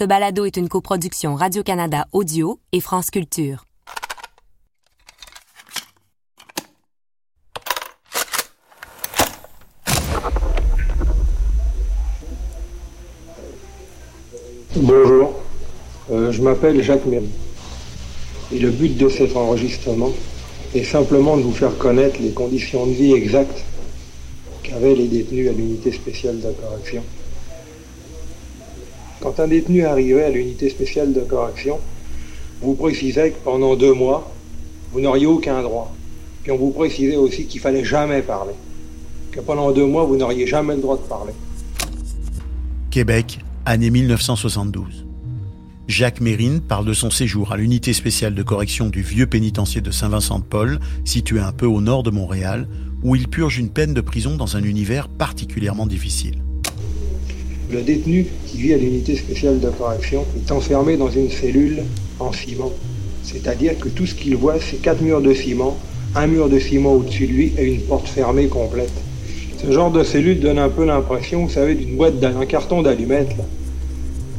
Ce balado est une coproduction Radio-Canada Audio et France Culture. Bonjour, euh, je m'appelle Jacques Méry. Et le but de cet enregistrement est simplement de vous faire connaître les conditions de vie exactes qu'avaient les détenus à l'unité spéciale de correction. Quand un détenu arrivait à l'unité spéciale de correction, vous précisait que pendant deux mois, vous n'auriez aucun droit. Puis on vous précisait aussi qu'il fallait jamais parler. Que pendant deux mois, vous n'auriez jamais le droit de parler. Québec, année 1972. Jacques Mérine parle de son séjour à l'unité spéciale de correction du vieux pénitencier de Saint-Vincent-de-Paul, situé un peu au nord de Montréal, où il purge une peine de prison dans un univers particulièrement difficile. Le détenu qui vit à l'unité spéciale de est enfermé dans une cellule en ciment. C'est-à-dire que tout ce qu'il voit, c'est quatre murs de ciment, un mur de ciment au-dessus de lui et une porte fermée complète. Ce genre de cellule donne un peu l'impression, vous savez, d'une boîte d'un carton d'allumettes.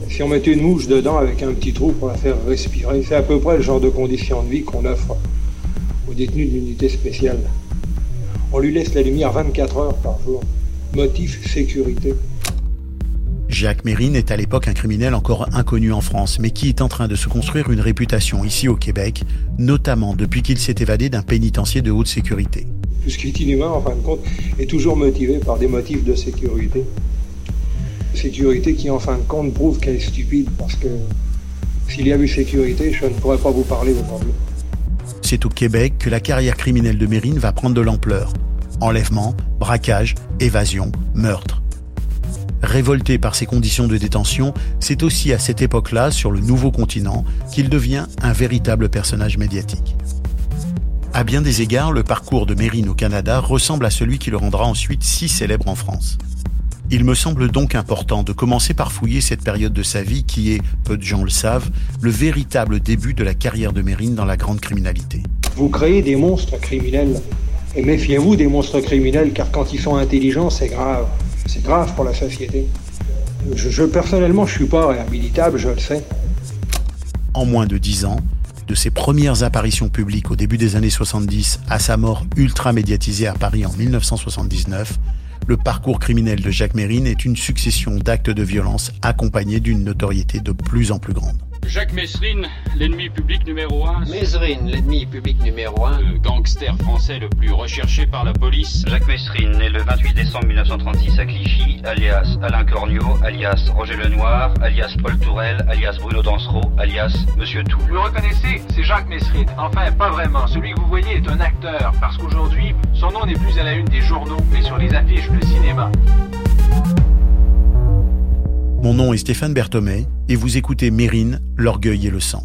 Si on mettait une mouche dedans avec un petit trou pour la faire respirer, c'est à peu près le genre de conditions de vie qu'on offre aux détenus de l'unité spéciale. On lui laisse la lumière 24 heures par jour. Motif sécurité. Jacques Mérine est à l'époque un criminel encore inconnu en France, mais qui est en train de se construire une réputation ici au Québec, notamment depuis qu'il s'est évadé d'un pénitencier de haute sécurité. Tout ce qui est inhumain, en fin de compte, est toujours motivé par des motifs de sécurité. Sécurité qui, en fin de compte, prouve qu'elle est stupide, parce que s'il y avait eu sécurité, je ne pourrais pas vous parler aujourd'hui. C'est au Québec que la carrière criminelle de Mérine va prendre de l'ampleur. Enlèvement, braquage, évasion, meurtre. Révolté par ces conditions de détention, c'est aussi à cette époque-là, sur le nouveau continent, qu'il devient un véritable personnage médiatique. À bien des égards, le parcours de Mérine au Canada ressemble à celui qui le rendra ensuite si célèbre en France. Il me semble donc important de commencer par fouiller cette période de sa vie qui est, peu de gens le savent, le véritable début de la carrière de Mérine dans la grande criminalité. Vous créez des monstres criminels. Et méfiez-vous des monstres criminels car quand ils sont intelligents, c'est grave. C'est grave pour la société. Je, personnellement, je suis pas réhabilitable, je le sais. En moins de dix ans, de ses premières apparitions publiques au début des années 70 à sa mort ultra médiatisée à Paris en 1979, le parcours criminel de Jacques Mérine est une succession d'actes de violence accompagnés d'une notoriété de plus en plus grande. Jacques Messrine, l'ennemi public numéro un. Messrine, l'ennemi public numéro un. Le gangster français le plus recherché par la police. Jacques Messrine, né le 28 décembre 1936 à Clichy, alias Alain Corniot, alias Roger Lenoir, alias Paul Tourel, alias Bruno Dansereau, alias Monsieur Tout. Vous le reconnaissez C'est Jacques Messrine. Enfin, pas vraiment. Celui que vous voyez est un acteur, parce qu'aujourd'hui, son nom n'est plus à la une des journaux, mais sur les affiches de cinéma. Mon nom est Stéphane Berthomé et vous écoutez Mérine, l'orgueil et le sang.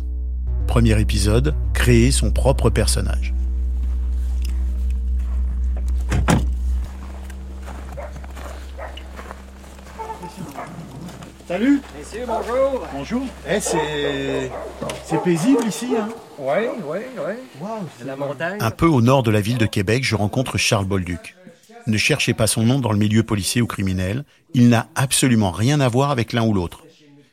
Premier épisode, créer son propre personnage. Salut Messieurs, bonjour Bonjour Eh, c'est... c'est paisible ici, hein Oui, oui, oui. Wow, c'est la montagne. Un peu au nord de la ville de Québec, je rencontre Charles Bolduc. Ne cherchez pas son nom dans le milieu policier ou criminel, il n'a absolument rien à voir avec l'un ou l'autre.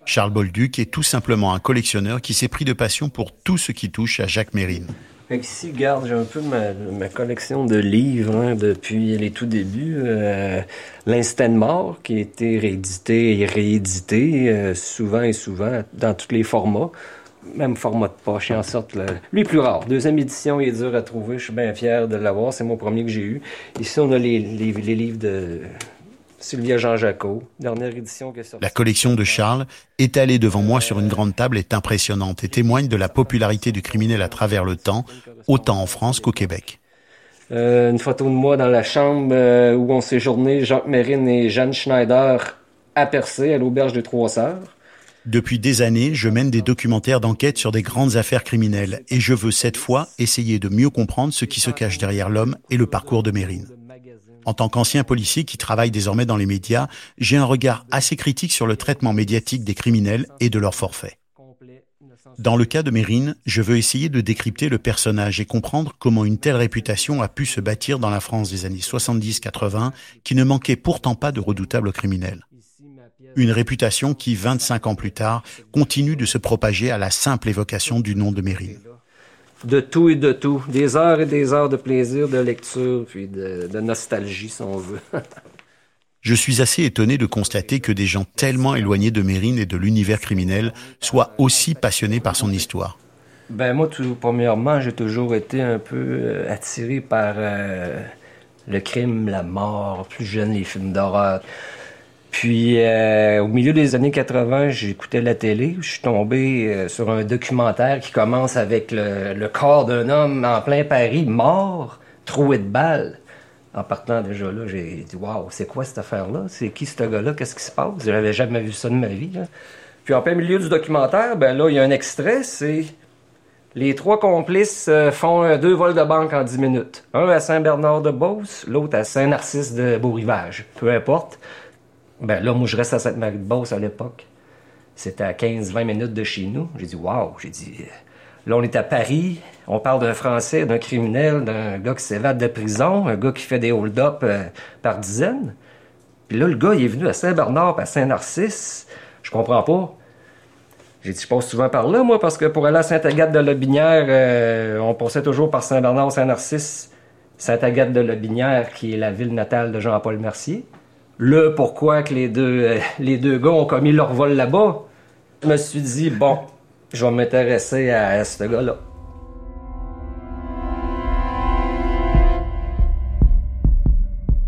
Charles Bolduc est tout simplement un collectionneur qui s'est pris de passion pour tout ce qui touche à Jacques Mérine. Ici, regarde, j'ai un peu ma, collection de livres hein, depuis les tout débuts. Euh, L'Instant mort, qui a été réédité et réédité euh, souvent et souvent dans tous les formats. Même format de poche, en sorte. Là. Lui, plus rare. Deuxième édition, il est dur à trouver. Je suis bien fier de l'avoir. C'est mon premier que j'ai eu. Ici, on a les, les, les livres de Sylvia Jean Jacot, dernière édition que La collection de Charles, étalée devant moi sur une grande table, est impressionnante et témoigne de la popularité du criminel à travers le temps, autant en France qu'au Québec. Euh, une photo de moi dans la chambre euh, où ont séjourné Jacques Mérine et Jeanne Schneider à Percé, à l'auberge des Trois Sœurs. Depuis des années, je mène des documentaires d'enquête sur des grandes affaires criminelles et je veux cette fois essayer de mieux comprendre ce qui se cache derrière l'homme et le parcours de Mérine. En tant qu'ancien policier qui travaille désormais dans les médias, j'ai un regard assez critique sur le traitement médiatique des criminels et de leurs forfaits. Dans le cas de Mérine, je veux essayer de décrypter le personnage et comprendre comment une telle réputation a pu se bâtir dans la France des années 70-80, qui ne manquait pourtant pas de redoutables criminels. Une réputation qui, 25 ans plus tard, continue de se propager à la simple évocation du nom de Mérine. De tout et de tout. Des heures et des heures de plaisir, de lecture, puis de, de nostalgie, si on veut. Je suis assez étonné de constater que des gens tellement éloignés de Mérine et de l'univers criminel soient aussi passionnés par son histoire. Ben moi, tout premièrement, j'ai toujours été un peu euh, attiré par euh, le crime, la mort, plus jeune les films d'horreur. Puis euh, au milieu des années 80, j'écoutais la télé, je suis tombé euh, sur un documentaire qui commence avec le, corps d'un homme en plein Paris, mort, troué de balles. En partant déjà là, j'ai dit Waouh, c'est quoi cette affaire-là? C'est qui ce gars-là? Qu'est-ce qui se passe? J'avais jamais vu ça de ma vie. Puis en plein milieu du documentaire, ben là, il y a un extrait, c'est les trois complices euh, font deux vols de banque en 10 minutes. Un à Saint-Bernard-de-Beauce, l'autre à Saint-Narcisse de Beau-Rivage. Peu importe. Ben là, moi, je reste à Sainte-Marie-de-Beauce à l'époque. C'était à 15-20 minutes de chez nous. J'ai dit, waouh, j'ai dit, euh, là, on est à Paris. On parle d'un Français, d'un criminel, d'un gars qui s'évade de prison, un gars qui fait des hold-up euh, par dizaines. Puis là, le gars, il est venu à Saint-Bernard, à Saint-Narcisse. Je comprends pas. J'ai dit, je passe souvent par là, moi, parce que pour aller à Sainte-Agathe-de-Lobinière, euh, on passait toujours par Saint-Bernard-Saint-Narcisse. Sainte-Agathe-de-Lobinière, qui est la ville natale de Jean-Paul Mercier. Le pourquoi que les deux, euh, les deux gars ont commis leur vol là-bas. Je me suis dit, bon, je vais m'intéresser à, ce gars-là.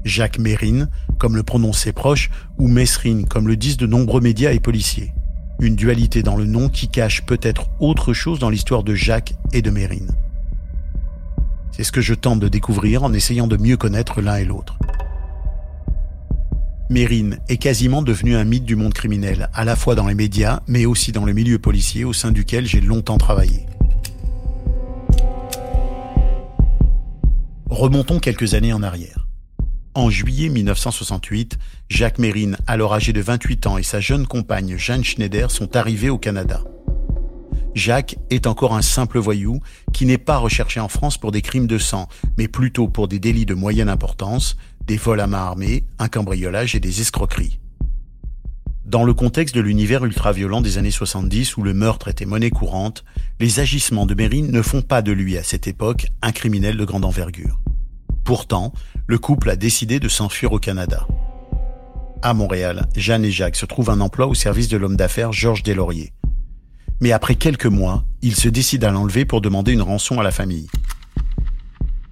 Jacques Mérine, comme le prononcent ses proches, ou Messrine, comme le disent de nombreux médias et policiers. Une dualité dans le nom qui cache peut-être autre chose dans l'histoire de Jacques et de Mérine. C'est ce que je tente de découvrir en essayant de mieux connaître l'un et l'autre. Mérine est quasiment devenu un mythe du monde criminel, à la fois dans les médias, mais aussi dans le milieu policier au sein duquel j'ai longtemps travaillé. Remontons quelques années en arrière. En juillet 1968, Jacques Mérine, alors âgé de 28 ans, et sa jeune compagne Jeanne Schneider sont arrivés au Canada. Jacques est encore un simple voyou qui n'est pas recherché en France pour des crimes de sang, mais plutôt pour des délits de moyenne importance, des vols à main armée, un cambriolage et des escroqueries. Dans le contexte de l'univers ultra-violent des années 70 où le meurtre était monnaie courante, les agissements de Mérine ne font pas de lui à cette époque un criminel de grande envergure. Pourtant, le couple a décidé de s'enfuir au Canada. À Montréal, Jeanne et Jacques se trouvent un emploi au service de l'homme d'affaires Georges Deslauriers. Mais après quelques mois, ils se décident à l'enlever pour demander une rançon à la famille.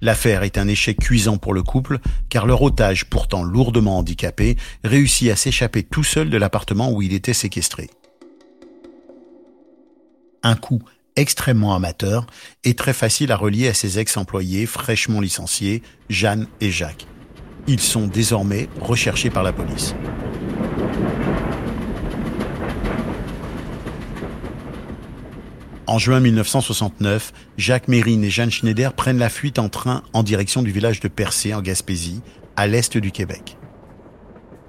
L'affaire est un échec cuisant pour le couple, car leur otage, pourtant lourdement handicapé, réussit à s'échapper tout seul de l'appartement où il était séquestré. Un coup extrêmement amateur et très facile à relier à ses ex-employés fraîchement licenciés, Jeanne et Jacques. Ils sont désormais recherchés par la police. En juin 1969, Jacques Mérine et Jeanne Schneider prennent la fuite en train en direction du village de Percé, en Gaspésie, à l'est du Québec.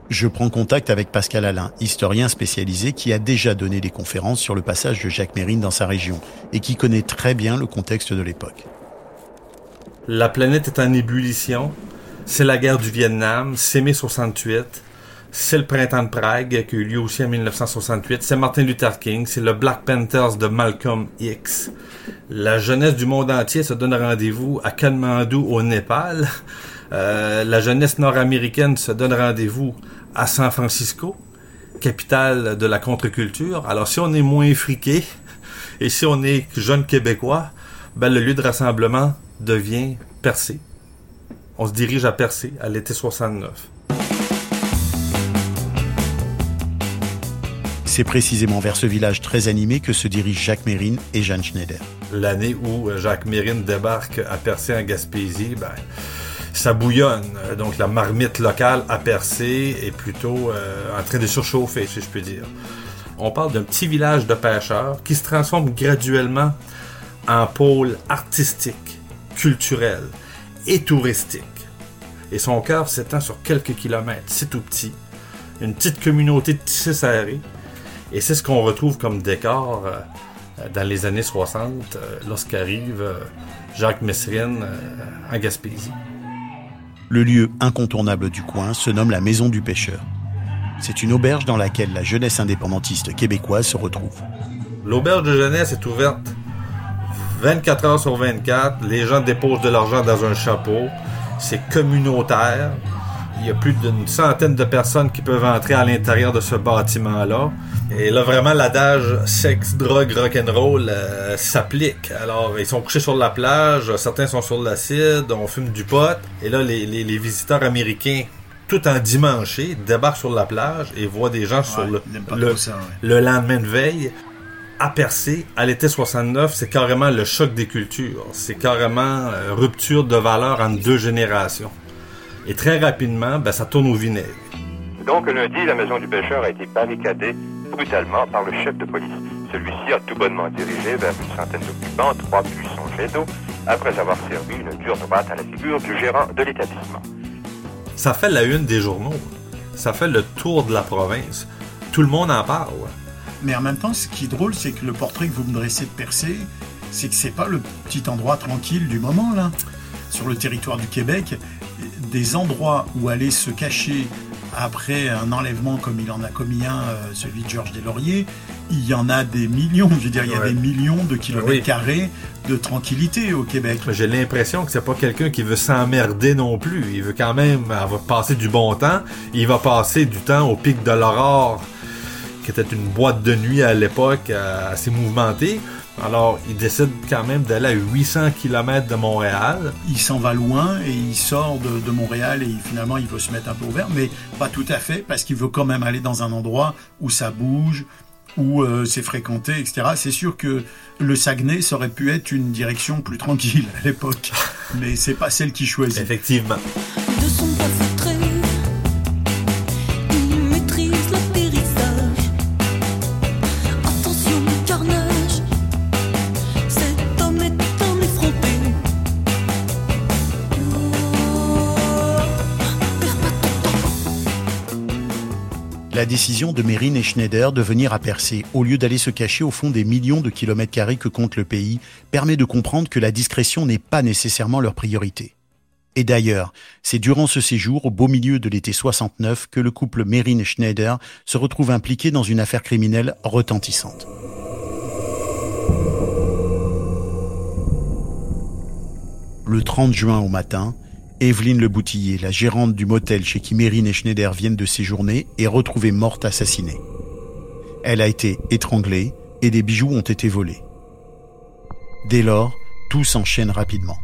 Je prends contact avec Pascal Alain, historien spécialisé qui a déjà donné des conférences sur le passage de Jacques Mérine dans sa région et qui connaît très bien le contexte de l'époque. La planète est en ébullition. C'est la guerre du Vietnam, c'est mai 68. C'est le printemps de Prague qui a eu lieu aussi en 1968. C'est Martin Luther King. C'est le Black Panthers de Malcolm X. La jeunesse du monde entier se donne rendez-vous à Kathmandu au Népal. Euh, la jeunesse nord-américaine se donne rendez-vous à San Francisco, capitale de la contre-culture. Alors si on est moins friqué et si on est jeune québécois, ben, le lieu de rassemblement devient Percé. On se dirige à Percé à l'été 69. C'est précisément vers ce village très animé que se dirigent Jacques Mérine et Jeanne Schneider. L'année où Jacques Mérine débarque à Percé en Gaspésie, ben, ça bouillonne. Donc la marmite locale à Percé est plutôt euh, en train de surchauffer, si je peux dire. On parle d'un petit village de pêcheurs qui se transforme graduellement en pôle artistique, culturel et touristique. Et son cœur s'étend sur quelques kilomètres. C'est tout petit. Une petite communauté de tissés serrés. Et c'est ce qu'on retrouve comme décor euh, dans les années 60 euh, lorsqu'arrive euh, Jacques Messrine en Gaspésie. Le lieu incontournable du coin se nomme la Maison du Pêcheur. C'est une auberge dans laquelle la jeunesse indépendantiste québécoise se retrouve. L'auberge de jeunesse est ouverte 24 heures sur 24. Les gens déposent de l'argent dans un chapeau. C'est communautaire. Il y a plus d'une centaine de personnes qui peuvent entrer à l'intérieur de ce bâtiment-là. Et là, vraiment, l'adage sexe, drogue, rock'n'roll euh, s'applique. Alors, ils sont couchés sur la plage, certains sont sur l'acide, on fume du pot. Et là, les, les, les visiteurs américains, tout en dimanche, débarquent sur la plage et voient des gens sur le, le, ça, ouais. le lendemain de veille à percer à l'été 69, c'est carrément le choc des cultures. C'est carrément euh, rupture de valeur entre deux générations. Et très rapidement, ben, ça tourne au vinaigre. Donc lundi, la maison du pêcheur a été barricadée brutalement par le chef de police. Celui-ci a tout bonnement dirigé vers une centaine d'occupants, trois puissants jets d'eau, après avoir servi une dure droite à la figure du gérant de l'établissement. Ça fait la une des journaux. Ça fait le tour de la province. Tout le monde en parle. Mais en même temps, ce qui est drôle, c'est que le portrait que vous me dressez de Percé, c'est que c'est pas le petit endroit tranquille du moment, là. Sur le territoire du Québec, des endroits où aller se cacher après un enlèvement comme il en a commis un, euh, celui de Georges Deslauriers, il y en a des millions. Je veux dire, il y a Ouais. des millions de kilomètres Oui. carrés de tranquillité au Québec. J'ai l'impression que c'est pas quelqu'un qui veut s'emmerder non plus. Il veut quand même avoir passer du bon temps. Il va passer du temps au pic de l'aurore, qui était une boîte de nuit à l'époque euh, assez mouvementée. Alors, il décide quand même d'aller à 800 km de Montréal. Il s'en va loin et il sort de, de Montréal et finalement il veut se mettre un peu au vert, mais pas tout à fait parce qu'il veut quand même aller dans un endroit où ça bouge, où euh, c'est fréquenté, etc. C'est sûr que le Saguenay, ça aurait pu être une direction plus tranquille à l'époque, mais c'est pas celle qui choisit. Effectivement. La décision de Mérine et Schneider de venir à Percé, au lieu d'aller se cacher au fond des millions de kilomètres carrés que compte le pays, permet de comprendre que la discrétion n'est pas nécessairement leur priorité. Et d'ailleurs, c'est durant ce séjour, au beau milieu de l'été 69, que le couple Mérine et Schneider se retrouve impliqué dans une affaire criminelle retentissante. Le 30 juin au matin, Evelyne Le Boutillier, la gérante du motel chez qui Mérine et Schneider viennent de séjourner, est retrouvée morte assassinée. Elle a été étranglée et des bijoux ont été volés. Dès lors, tout s'enchaîne rapidement.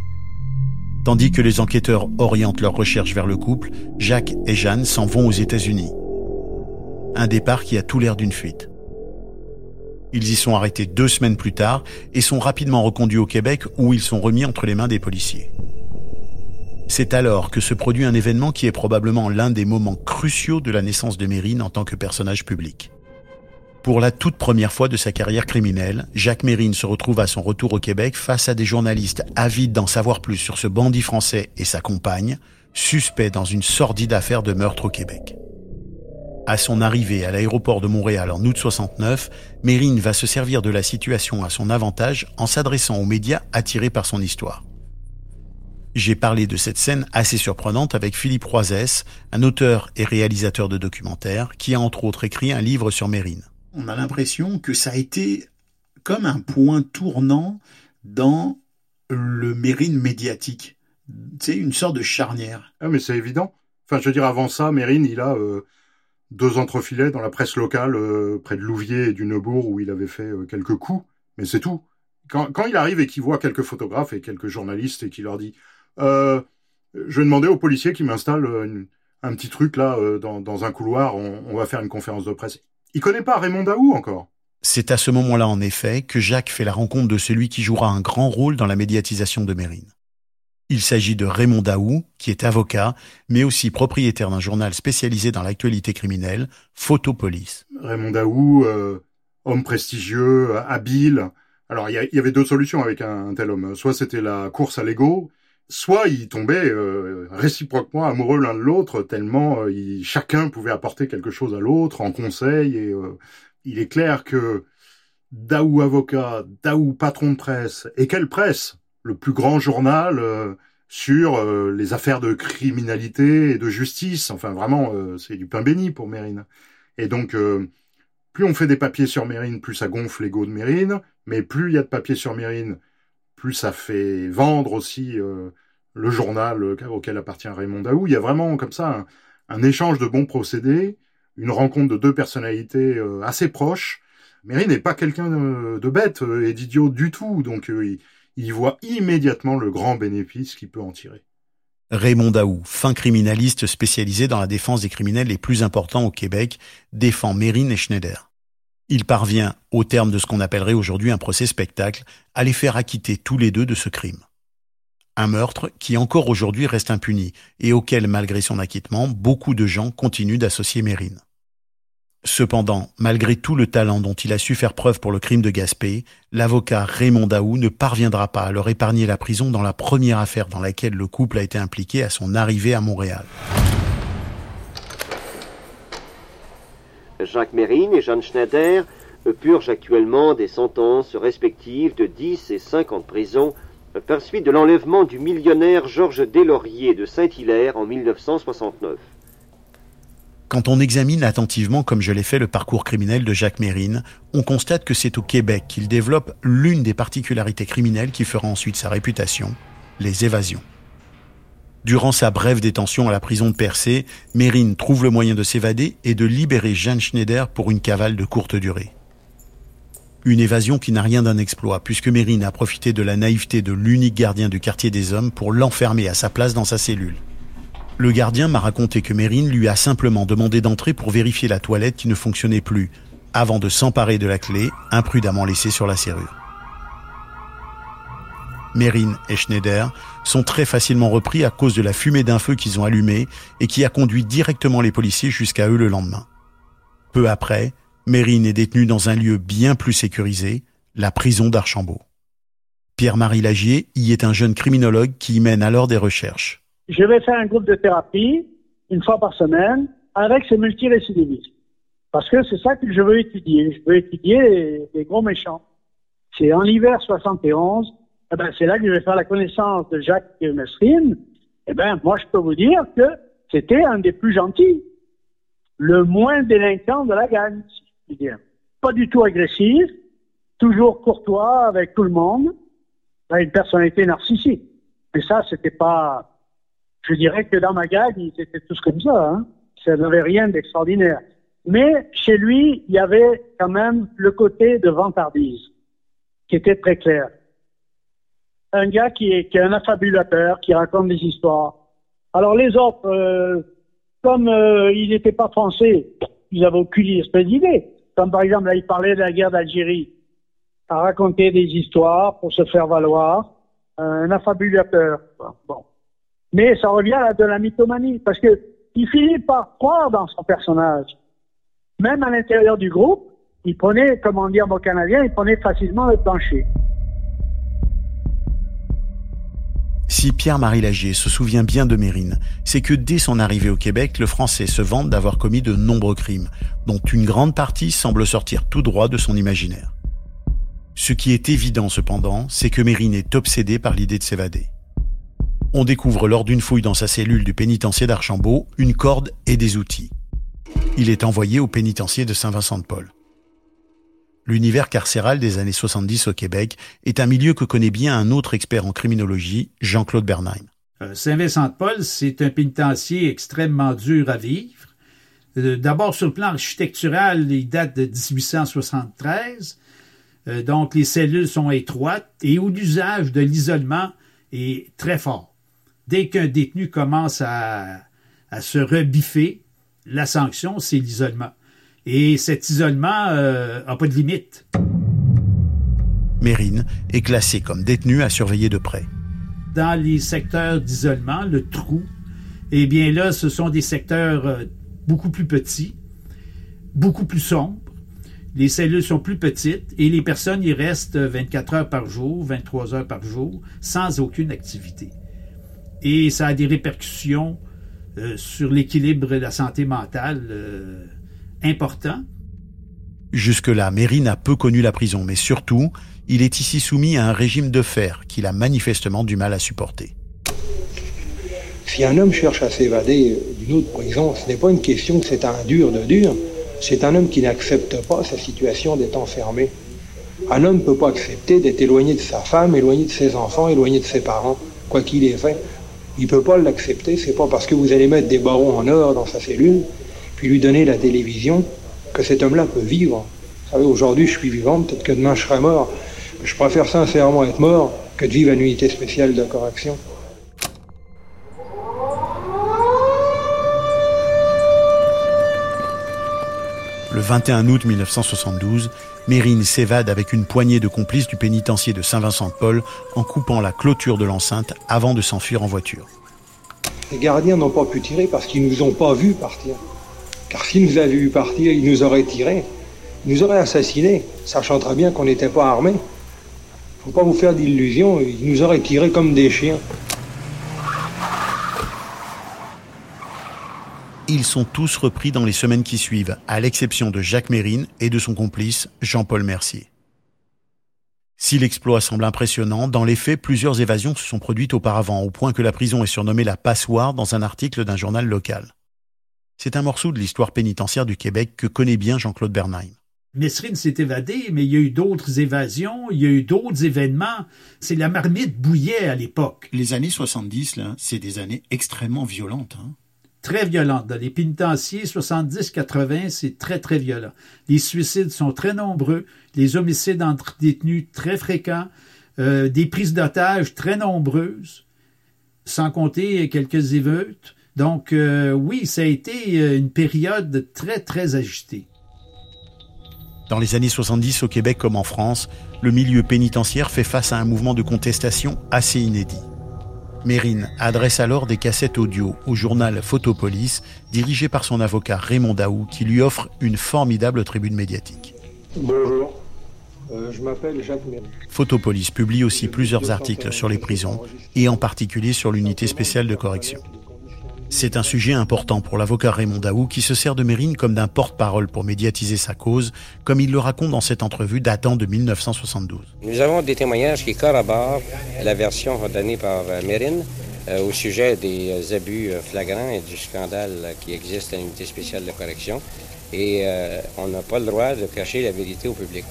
Tandis que les enquêteurs orientent leurs recherches vers le couple, Jacques et Jeanne s'en vont aux États-Unis. Un départ qui a tout l'air d'une fuite. Ils y sont arrêtés deux semaines plus tard et sont rapidement reconduits au Québec où ils sont remis entre les mains des policiers. C'est alors que se produit un événement qui est probablement l'un des moments cruciaux de la naissance de Mérine en tant que personnage public. Pour la toute première fois de sa carrière criminelle, Jacques Mérine se retrouve à son retour au Québec face à des journalistes avides d'en savoir plus sur ce bandit français et sa compagne, suspect dans une sordide affaire de meurtre au Québec. À son arrivée à l'aéroport de Montréal en août 69, Mérine va se servir de la situation à son avantage en s'adressant aux médias attirés par son histoire. J'ai parlé de cette scène assez surprenante avec Philippe Roisès, un auteur et réalisateur de documentaires, qui a entre autres écrit un livre sur Mérine. On a l'impression que ça a été comme un point tournant dans le Mérine médiatique. C'est une sorte de charnière. Ah, mais c'est évident. Enfin, je veux dire, avant ça, Mérine, il a euh, deux entrefilets dans la presse locale, euh, près de Louviers et du Neubourg, où il avait fait euh, quelques coups, mais c'est tout. Quand, quand il arrive et qu'il voit quelques photographes et quelques journalistes et qu'il leur dit euh, Je vais demander aux policiers qui m'installent euh, une- un petit truc là euh, dans, dans un couloir, on, on va faire une conférence de presse. Il connaît pas Raymond Daou encore? C'est à ce moment-là, en effet, que Jacques fait la rencontre de celui qui jouera un grand rôle dans la médiatisation de Mérine. Il s'agit de Raymond Daou, qui est avocat, mais aussi propriétaire d'un journal spécialisé dans l'actualité criminelle, Photopolis. Raymond Daou, euh, homme prestigieux, habile. Alors, il y, a- il y avait deux solutions avec un, un tel homme. Soit c'était la course à l'ego, soit il tombait euh, réciproquement amoureux l'un de l'autre, tellement euh, il- chacun pouvait apporter quelque chose à l'autre en conseil. Et euh, il est clair que Daou avocat, Daou patron de presse, et quelle presse? Le plus grand journal, euh, sur euh, les affaires de criminalité et de justice. Enfin, vraiment, euh, c'est du pain béni pour Mérine. Et donc, plus on fait des papiers sur Mérine, plus ça gonfle l'ego de Mérine, mais plus il y a de papiers sur Mérine, plus ça fait vendre aussi le journal auquel appartient Raymond Daou. Il y a vraiment comme ça un, échange de bons procédés, une rencontre de deux personnalités assez proches. Mérine n'est pas quelqu'un de, bête et d'idiot du tout, donc il il voit immédiatement le grand bénéfice qu'il peut en tirer. Raymond Daou, fin criminaliste spécialisé dans la défense des criminels les plus importants au Québec, défend Mérine et Schneider. Il parvient, au terme de ce qu'on appellerait aujourd'hui un procès spectacle, à les faire acquitter tous les deux de ce crime. Un meurtre qui encore aujourd'hui reste impuni et auquel, malgré son acquittement, beaucoup de gens continuent d'associer Mérine. Cependant, malgré tout le talent dont il a su faire preuve pour le crime de Gaspé, l'avocat Raymond Daou ne parviendra pas à leur épargner la prison dans la première affaire dans laquelle le couple a été impliqué à son arrivée à Montréal. Jacques Mérine et Jeanne Schneider purgent actuellement des sentences respectives de 10 et 5 ans de prison par suite de l'enlèvement du millionnaire Georges Deslauriers de Saint-Hilaire en 1969. Quand on examine attentivement, comme je l'ai fait, le parcours criminel de Jacques Mérine, on constate que c'est au Québec qu'il développe l'une des particularités criminelles qui fera ensuite sa réputation, les évasions. Durant sa brève détention à la prison de Percé, Mérine trouve le moyen de s'évader et de libérer Jeanne Schneider pour une cavale de courte durée. Une évasion qui n'a rien d'un exploit, puisque Mérine a profité de la naïveté de l'unique gardien du quartier des hommes pour l'enfermer à sa place dans sa cellule. Le gardien m'a raconté que Mérine lui a simplement demandé d'entrer pour vérifier la toilette qui ne fonctionnait plus, avant de s'emparer de la clé, imprudemment laissée sur la serrure. Mérine et Schneider sont très facilement repris à cause de la fumée d'un feu qu'ils ont allumé et qui a conduit directement les policiers jusqu'à eux le lendemain. Peu après, Mérine est détenu dans un lieu bien plus sécurisé, la prison d'Archambault. Pierre-Marie Lagier y est un jeune criminologue qui y mène alors des recherches je vais faire un groupe de thérapie une fois par semaine avec ces multirécidivistes. Parce que c'est ça que je veux étudier. Je veux étudier les, gros méchants. C'est en hiver 71, eh ben, c'est là que je vais faire la connaissance de Jacques Mesrine. Eh ben, moi, je peux vous dire que c'était un des plus gentils. Le moins délinquant de la gang, si je dire. Pas du tout agressif, toujours courtois avec tout le monde, une personnalité narcissique. Mais ça, c'était pas, je dirais que dans ma gang, ils étaient tous comme ça. Hein. Ça n'avait rien d'extraordinaire. Mais chez lui, il y avait quand même le côté de vantardise qui était très clair. Un gars qui est, qui est un affabulateur, qui raconte des histoires. Alors les autres, euh, comme euh, il n'était pas français, ils n'avaient aucune espèce d'idée. Comme par exemple, là, il parlait de la guerre d'Algérie, à raconter des histoires pour se faire valoir. Un affabulateur. Bon. Mais ça revient à de la mythomanie, parce que il finit par croire dans son personnage. Même à l'intérieur du groupe, il prenait, comme on dit en canadien, il prenait facilement le plancher. Si Pierre-Marie Lagier se souvient bien de Mérine, c'est que dès son arrivée au Québec, le Français se vante d'avoir commis de nombreux crimes, dont une grande partie semble sortir tout droit de son imaginaire. Ce qui est évident cependant, c'est que Mérine est obsédé par l'idée de s'évader on découvre lors d'une fouille dans sa cellule du pénitencier d'Archambault une corde et des outils. Il est envoyé au pénitencier de Saint-Vincent-de-Paul. L'univers carcéral des années 70 au Québec est un milieu que connaît bien un autre expert en criminologie, Jean-Claude Bernheim. Euh, Saint-Vincent-de-Paul, c'est un pénitencier extrêmement dur à vivre. Euh, d'abord, sur le plan architectural, il date de 1873. Euh, donc, les cellules sont étroites et où l'usage de l'isolement est très fort dès qu'un détenu commence à, se rebiffer, la sanction, c'est l'isolement. Et cet isolement n'a euh, pas de limite. Mérine est classé comme détenu à surveiller de près. Dans les secteurs d'isolement, le trou, eh bien là, ce sont des secteurs euh, beaucoup plus petits, beaucoup plus sombres. Les cellules sont plus petites et les personnes y restent 24 heures par jour, 23 heures par jour, sans aucune activité et ça a des répercussions euh, sur l'équilibre et la santé mentale euh, importants. Jusque-là, Mérine a peu connu la prison, mais surtout, il est ici soumis à un régime de fer qu'il a manifestement du mal à supporter. Si un homme cherche à s'évader d'une autre prison, ce n'est pas une question que c'est un dur de dur, c'est un homme qui n'accepte pas sa situation d'être enfermé. Un homme ne peut pas accepter d'être éloigné de sa femme, éloigné de ses enfants, éloigné de ses parents, quoi qu'il ait fait. Il ne peut pas l'accepter, c'est pas parce que vous allez mettre des barons en or dans sa cellule, puis lui donner la télévision, que cet homme-là peut vivre. Vous savez, aujourd'hui je suis vivant, peut-être que demain je serai mort. Je préfère sincèrement être mort que de vivre à une unité spéciale de correction. Le 21 août 1972, Mérine s'évade avec une poignée de complices du pénitencier de Saint-Vincent-de-Paul en coupant la clôture de l'enceinte avant de s'enfuir en voiture. Les gardiens n'ont pas pu tirer parce qu'ils ne nous ont pas vus partir. Car s'ils nous avaient vu partir, ils nous auraient tiré. Ils nous auraient assassinés, sachant très bien qu'on n'était pas armés. Faut pas vous faire d'illusions, ils nous auraient tirés comme des chiens. Ils sont tous repris dans les semaines qui suivent, à l'exception de Jacques Mérine et de son complice Jean-Paul Mercier. Si l'exploit semble impressionnant, dans les faits, plusieurs évasions se sont produites auparavant, au point que la prison est surnommée la passoire dans un article d'un journal local. C'est un morceau de l'histoire pénitentiaire du Québec que connaît bien Jean-Claude Bernheim. Mesrine s'est évadé, mais il y a eu d'autres évasions, il y a eu d'autres événements. C'est la marmite bouillait à l'époque. Les années 70, là, c'est des années extrêmement violentes. Hein? très violente. Dans les pénitenciers 70-80, c'est très, très violent. Les suicides sont très nombreux, les homicides entre détenus très fréquents, euh, des prises d'otages très nombreuses, sans compter quelques émeutes. Donc euh, oui, ça a été euh, une période très, très agitée. Dans les années 70, au Québec comme en France, le milieu pénitentiaire fait face à un mouvement de contestation assez inédit. Mérine adresse alors des cassettes audio au journal Photopolis, dirigé par son avocat Raymond Daou, qui lui offre une formidable tribune médiatique. Bonjour, euh, je m'appelle Jacques Mérine. Photopolis publie aussi plusieurs articles sur les prisons, et en particulier sur l'unité spéciale de correction. C'est un sujet important pour l'avocat Raymond Daou qui se sert de Mérine comme d'un porte-parole pour médiatiser sa cause, comme il le raconte dans cette entrevue datant de 1972. Nous avons des témoignages qui corroborent la version donnée par euh, Mérine euh, au sujet des euh, abus flagrants et du scandale qui existe à l'unité spéciale de correction. Et on n'a pas le droit de cacher la vérité au public.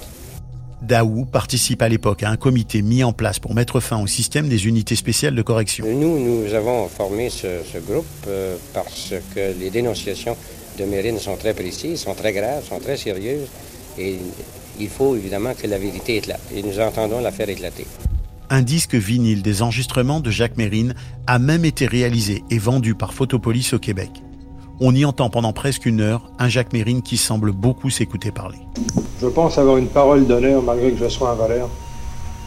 Daou participe à l'époque à un comité mis en place pour mettre fin au système des unités spéciales de correction. Nous, nous avons formé ce, groupe euh, parce que les dénonciations de Mérine sont très précises, sont très graves, sont très sérieuses et il faut évidemment que la vérité éclate et nous entendons la faire éclater. Un disque vinyle des enregistrements de Jacques Mérine a même été réalisé et vendu par Photopolis au Québec. On y entend pendant presque une heure un Jacques Mérine qui semble beaucoup s'écouter parler. Je pense avoir une parole d'honneur malgré que je sois un valeur.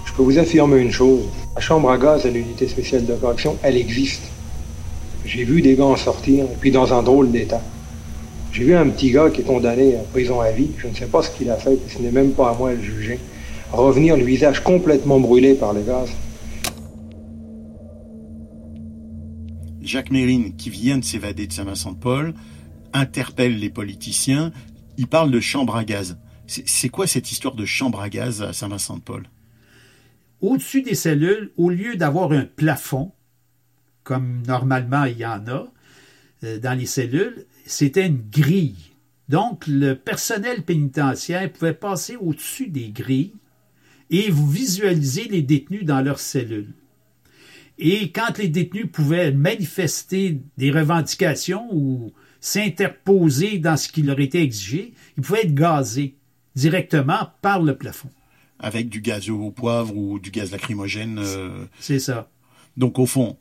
Je peux vous affirmer une chose. La chambre à gaz à l'unité spéciale de correction, elle existe. J'ai vu des gars en sortir, et puis dans un drôle d'état. J'ai vu un petit gars qui est condamné à prison à vie, je ne sais pas ce qu'il a fait, ce n'est même pas à moi de le juger, revenir le visage complètement brûlé par les gaz. Jacques Mérine, qui vient de s'évader de Saint-Vincent-de-Paul, interpelle les politiciens. Il parle de chambre à gaz. C'est quoi cette histoire de chambre à gaz à Saint-Vincent-de-Paul? Au-dessus des cellules, au lieu d'avoir un plafond, comme normalement il y en a euh, dans les cellules, c'était une grille. Donc, le personnel pénitentiaire pouvait passer au-dessus des grilles et vous visualiser les détenus dans leurs cellules. Et quand les détenus pouvaient manifester des revendications ou s'interposer dans ce qui leur était exigé, ils pouvaient être gazés directement par le plafond. Avec du gaz au poivre ou du gaz lacrymogène. Euh, C'est ça. Donc au fond,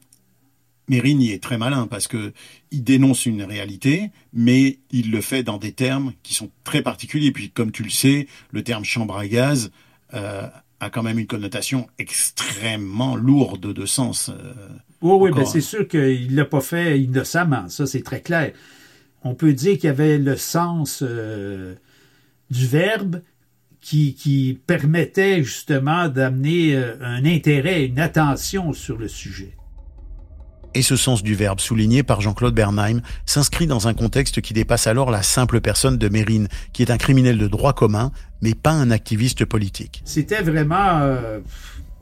Mérigny est très malin parce que il dénonce une réalité, mais il le fait dans des termes qui sont très particuliers. Puis comme tu le sais, le terme chambre à gaz euh, a quand même une connotation extrêmement lourde de sens. Euh, oui, oui, ben c'est sûr qu'il l'a pas fait innocemment, ça c'est très clair. On peut dire qu'il y avait le sens euh, du verbe qui, qui permettait justement d'amener euh, un intérêt, une attention sur le sujet. Et ce sens du verbe, souligné par Jean-Claude Bernheim, s'inscrit dans un contexte qui dépasse alors la simple personne de Mérine, qui est un criminel de droit commun, mais pas un activiste politique. C'était vraiment, euh,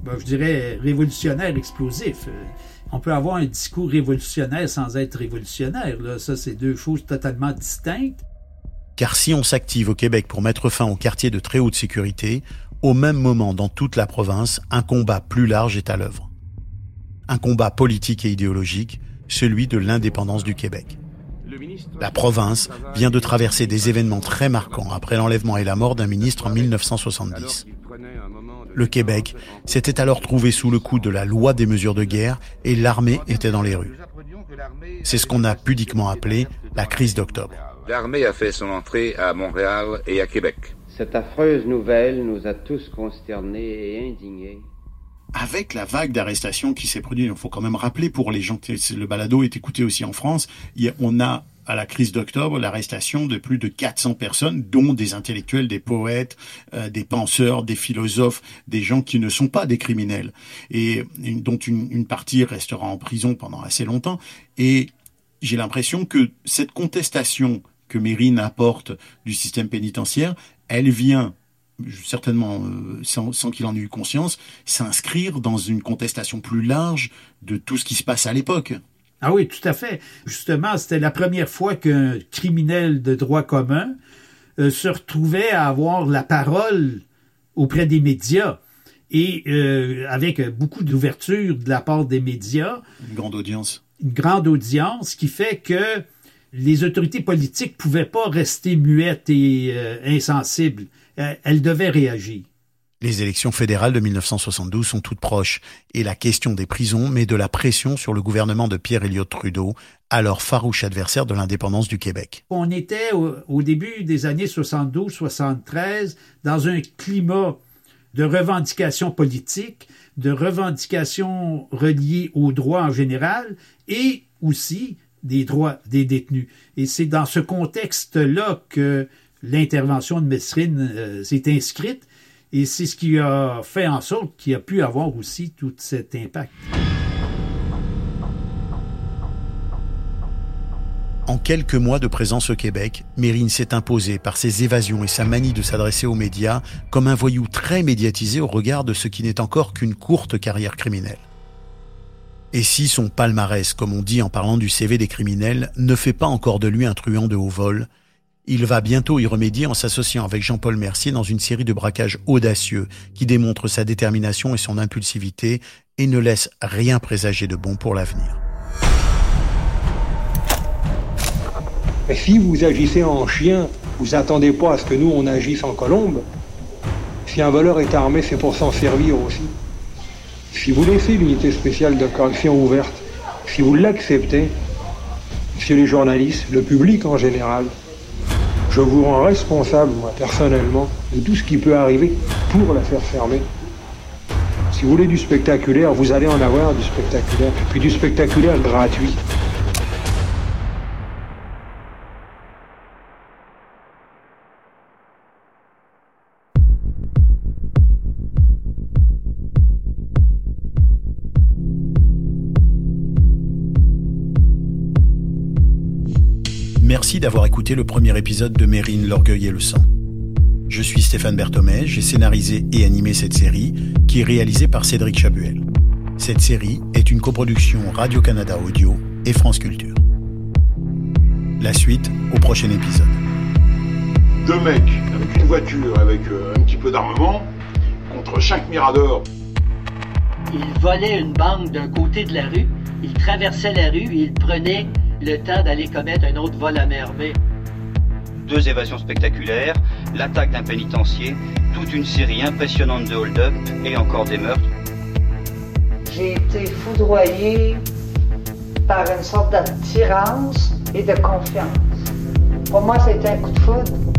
ben, je dirais, révolutionnaire explosif. Euh, On peut avoir un discours révolutionnaire sans être révolutionnaire. Là. Ça, c'est deux choses totalement distinctes. Car si on s'active au Québec pour mettre fin aux quartiers de très haute sécurité, au même moment dans toute la province, un combat plus large est à l'œuvre. Un combat politique et idéologique, celui de l'indépendance du Québec. La province vient de traverser des événements très marquants après l'enlèvement et la mort d'un ministre en 1970. Le Québec s'était alors trouvé sous le coup de la loi des mesures de guerre et l'armée était dans les rues. C'est ce qu'on a pudiquement appelé la crise d'octobre. L'armée a fait son entrée à Montréal et à Québec. Cette affreuse nouvelle nous a tous consternés et indignés. Avec la vague d'arrestations qui s'est produite, il faut quand même rappeler pour les gens que le balado est écouté aussi en France, on a à la crise d'octobre l'arrestation de plus de 400 personnes, dont des intellectuels, des poètes, euh, des penseurs, des philosophes, des gens qui ne sont pas des criminels, et dont une, une partie restera en prison pendant assez longtemps. Et j'ai l'impression que cette contestation que Mérine apporte du système pénitentiaire, elle vient certainement euh, sans, sans qu'il en ait eu conscience, s'inscrire dans une contestation plus large de tout ce qui se passe à l'époque. Ah oui, tout à fait. Justement, c'était la première fois qu'un criminel de droit commun euh, se retrouvait à avoir la parole auprès des médias et euh, avec beaucoup d'ouverture de la part des médias, Une grande audience. une grande audience qui fait que les autorités politiques pouvaient pas rester muettes et euh, insensibles. Euh, Elles devaient réagir. Les élections fédérales de 1972 sont toutes proches et la question des prisons met de la pression sur le gouvernement de Pierre Elliott Trudeau, alors farouche adversaire de l'indépendance du Québec. On était au, au début des années 72-73 dans un climat de revendications politiques, de revendications reliées aux droits en général et aussi des droits des détenus. Et c'est dans ce contexte-là que l'intervention de Messrine euh, s'est inscrite et c'est ce qui a fait en sorte qu'il a pu avoir aussi tout cet impact. En quelques mois de présence au Québec, Mérine s'est imposé par ses évasions et sa manie de s'adresser aux médias comme un voyou très médiatisé au regard de ce qui n'est encore qu'une courte carrière criminelle. Et si son palmarès, comme on dit en parlant du CV des criminels, ne fait pas encore de lui un truand de haut vol, il va bientôt y remédier en s'associant avec Jean-Paul Mercier dans une série de braquages audacieux qui démontrent sa détermination et son impulsivité et ne laisse rien présager de bon pour l'avenir. Si vous agissez en chien, vous attendez pas à ce que nous on agisse en colombe. Si un voleur est armé, c'est pour s'en servir aussi. Si vous laissez l'unité spéciale de correction ouverte, si vous l'acceptez, monsieur les journalistes, le public en général, je vous rends responsable, moi, personnellement, de tout ce qui peut arriver pour la faire fermer. Si vous voulez du spectaculaire, vous allez en avoir du spectaculaire, puis du spectaculaire gratuit. Merci d'avoir écouté le premier épisode de Mérine, l'orgueil et le sang. Je suis Stéphane Berthomé, j'ai scénarisé et animé cette série qui est réalisée par Cédric Chabuel. Cette série est une coproduction Radio-Canada Audio et France Culture. La suite au prochain épisode. Deux mecs avec une voiture, avec euh, un petit peu d'armement, contre cinq miradors. Il volait une banque d'un côté de la rue, il traversait la rue et il prenait le temps d'aller commettre un autre vol à merveille. Deux évasions spectaculaires, l'attaque d'un pénitencier, toute une série impressionnante de hold-up et encore des meurtres. J'ai été foudroyé par une sorte d'attirance et de confiance. Pour moi, c'était un coup de foudre.